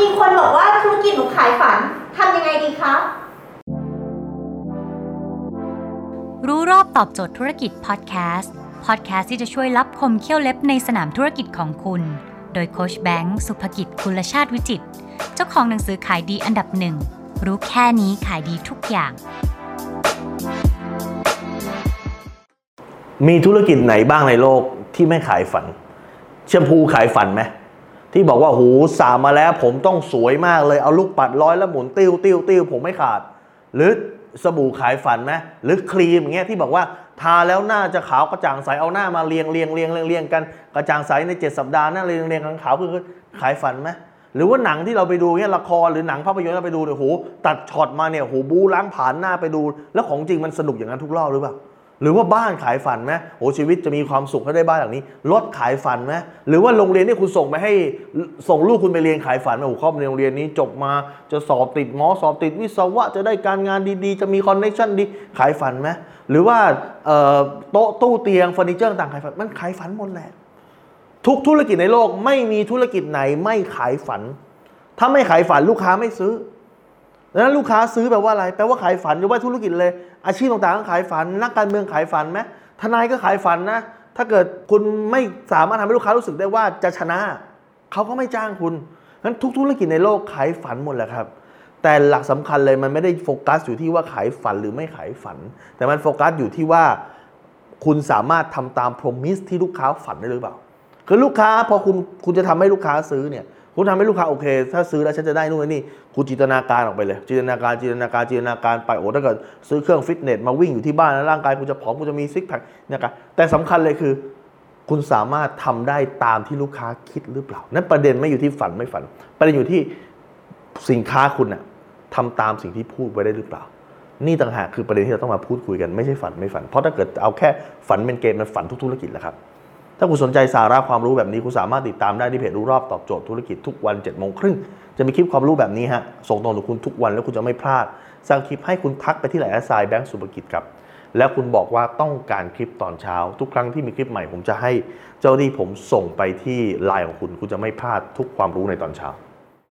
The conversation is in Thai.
มีคนบอกว่าธุรกิจหนูขายฝันทำยังไงดีคะ รู้รอบตอบโจทย์ธุรกิจพอดแคสต์ พอดแคสต์ที่จะช่วยรับคมเขี้ยวเล็บในสนามธุรกิจของคุณ โดยโคชแบงค์สุภกิจคุลชาติวิจิตรเจ้าของหนังสือขายดีอันดับหนึ่ง รู้แค่นี้ขายดีทุกอย่าง มีธุรกิจไหนบ้างในโลกที่ไม่ขายฝัน แชมพูขายฝันไหม ที่บอกว่าหูสามมาแล้วผมต้องสวยมากเลยเอาลูกปัดร้อยแล้วหมุนติ้วติ้วติ้วผมไม่ขาด หรือสบู่ขายฝันไหมหรือครีมอย่างเงี้ยที่บอกว่าทาแล้วหน้าจะขาวกระจ่างใสเอาหน้ามาเรียงเรียงเรียงเรียงเรียงกันกระจ่างใสใน 7 สัปดาห์หน้าเรียงเรียงกันขาวคือขายฝันไหมหรือว่าหนังที่เราไปดูเนี่ยละครหรือหนังภาพยนตร์เราไปดูเนี่ยโหตัดช็อตมาเนี่ยโหบูล้างผ่านหน้าไปดู แล้วของจริงมันสนุกอย่างนั้นทุกรอบหรือเปล่า หรือว่าบ้านขายฝันไหมโอ้ชีวิตจะมีความสุขถ้าได้บ้านหลังนี้รถขายฝันไหมหรือว่าโรงเรียนที่คุณส่งไปให้ส่งลูกคุณไปเรียนขายฝันไหมโอ้เข้าโรงเรียนนี้จบมาจะสอบติดหมอสอบติดวิศวะจะได้การงานดีๆ จะมี connection ดีขายฝันไหมหรือว่าโต๊ะตู้เตียงเฟอร์นิเจอร์ต่างขายฝันมันขายฝันหมดแหละทุกธุรกิจในโลกไม่มีธุรกิจไหนไม่ขายฝัน ถ้าไม่ขายฝันลูกค้าไม่ซื้อ ดังนั้นลูกค้าซื้อแปลว่าอะไร แปลว่าขายฝันย่าว่าธุรกิจเลย อาชีพต่างๆก็ขายฝัน นักการเมืองขายฝันไหมทนายก็ขายฝันนะ ถ้าเกิดคุณไม่สามารถทำให้ลูกค้ารู้สึกได้ว่าจะชนะ เขาก็ไม่จ้างคุณงั้นทุกธุรกิจในโลกขายฝันหมดแหละครับ แต่หลักสำคัญเลยมันไม่ได้โฟกัสอยู่ที่ว่าขายฝันหรือไม่ขายฝัน แต่มันโฟกัสอยู่ที่ว่า คุณสามารถทำตาม promise ที่ลูกค้าฝันได้หรือเปล่า คือลูกค้าพอคุณคุณจะทำให้ลูกค้าซื้อเนี่ยคุณทำให้ลูกค้าโอเค ถ้าซื้อแล้วฉันจะได้นู่นนี่คุณจินตนาการออกไปเลย จินตนาการจินตนาการจินตนาการไปโอ้ถ้าเกิดซื้อเครื่องฟิตเนสมาวิ่งอยู่ที่บ้านแล้วร่างกายคุณจะผอมคุณจะมีซิกแพคนะครับแต่สำคัญเลยคือ คุณสามารถทำได้ตามที่ลูกค้าคิดหรือเปล่า นั่นประเด็นไม่อยู่ที่ฝันไม่ฝัน ประเด็นอยู่ที่สินค้าคุณน่ะทำตามสิ่งที่พูดไว้ได้หรือเปล่า นี่ต่างหากคือประเด็นที่เราต้องมาพูดคุยกันไม่ใช่ฝันไม่ฝัน เพราะถ้าเกิดเอาแค่ฝันเป็นเกมมันฝันทุกธุรกิจแหละครับ ถ้าคุณสนใจสาระความรู้แบบนี้คุณสามารถติดตามได้ที่เพจรู้รอบตอบโจทย์ธุรกิจทุกวัน7จ็ดโมงครึ่งจะมีคลิปความรู้แบบนี้ฮะส่งตรงถึงคุณทุกวันแล้วคุณจะไม่พลาด สร้างคลิปให้คุณทักไปที่ไลน์แอดไซแบงก์สุภกิจครับแล้วคุณบอกว่าต้องการคลิปตอนเช้า ทุกครั้งที่มีคลิปใหม่ผมจะให้เจ้าหน้าที่ผมส่งไปที่ไลน์ของคุณ คุณจะไม่พลาดทุกความรู้ในตอนเช้า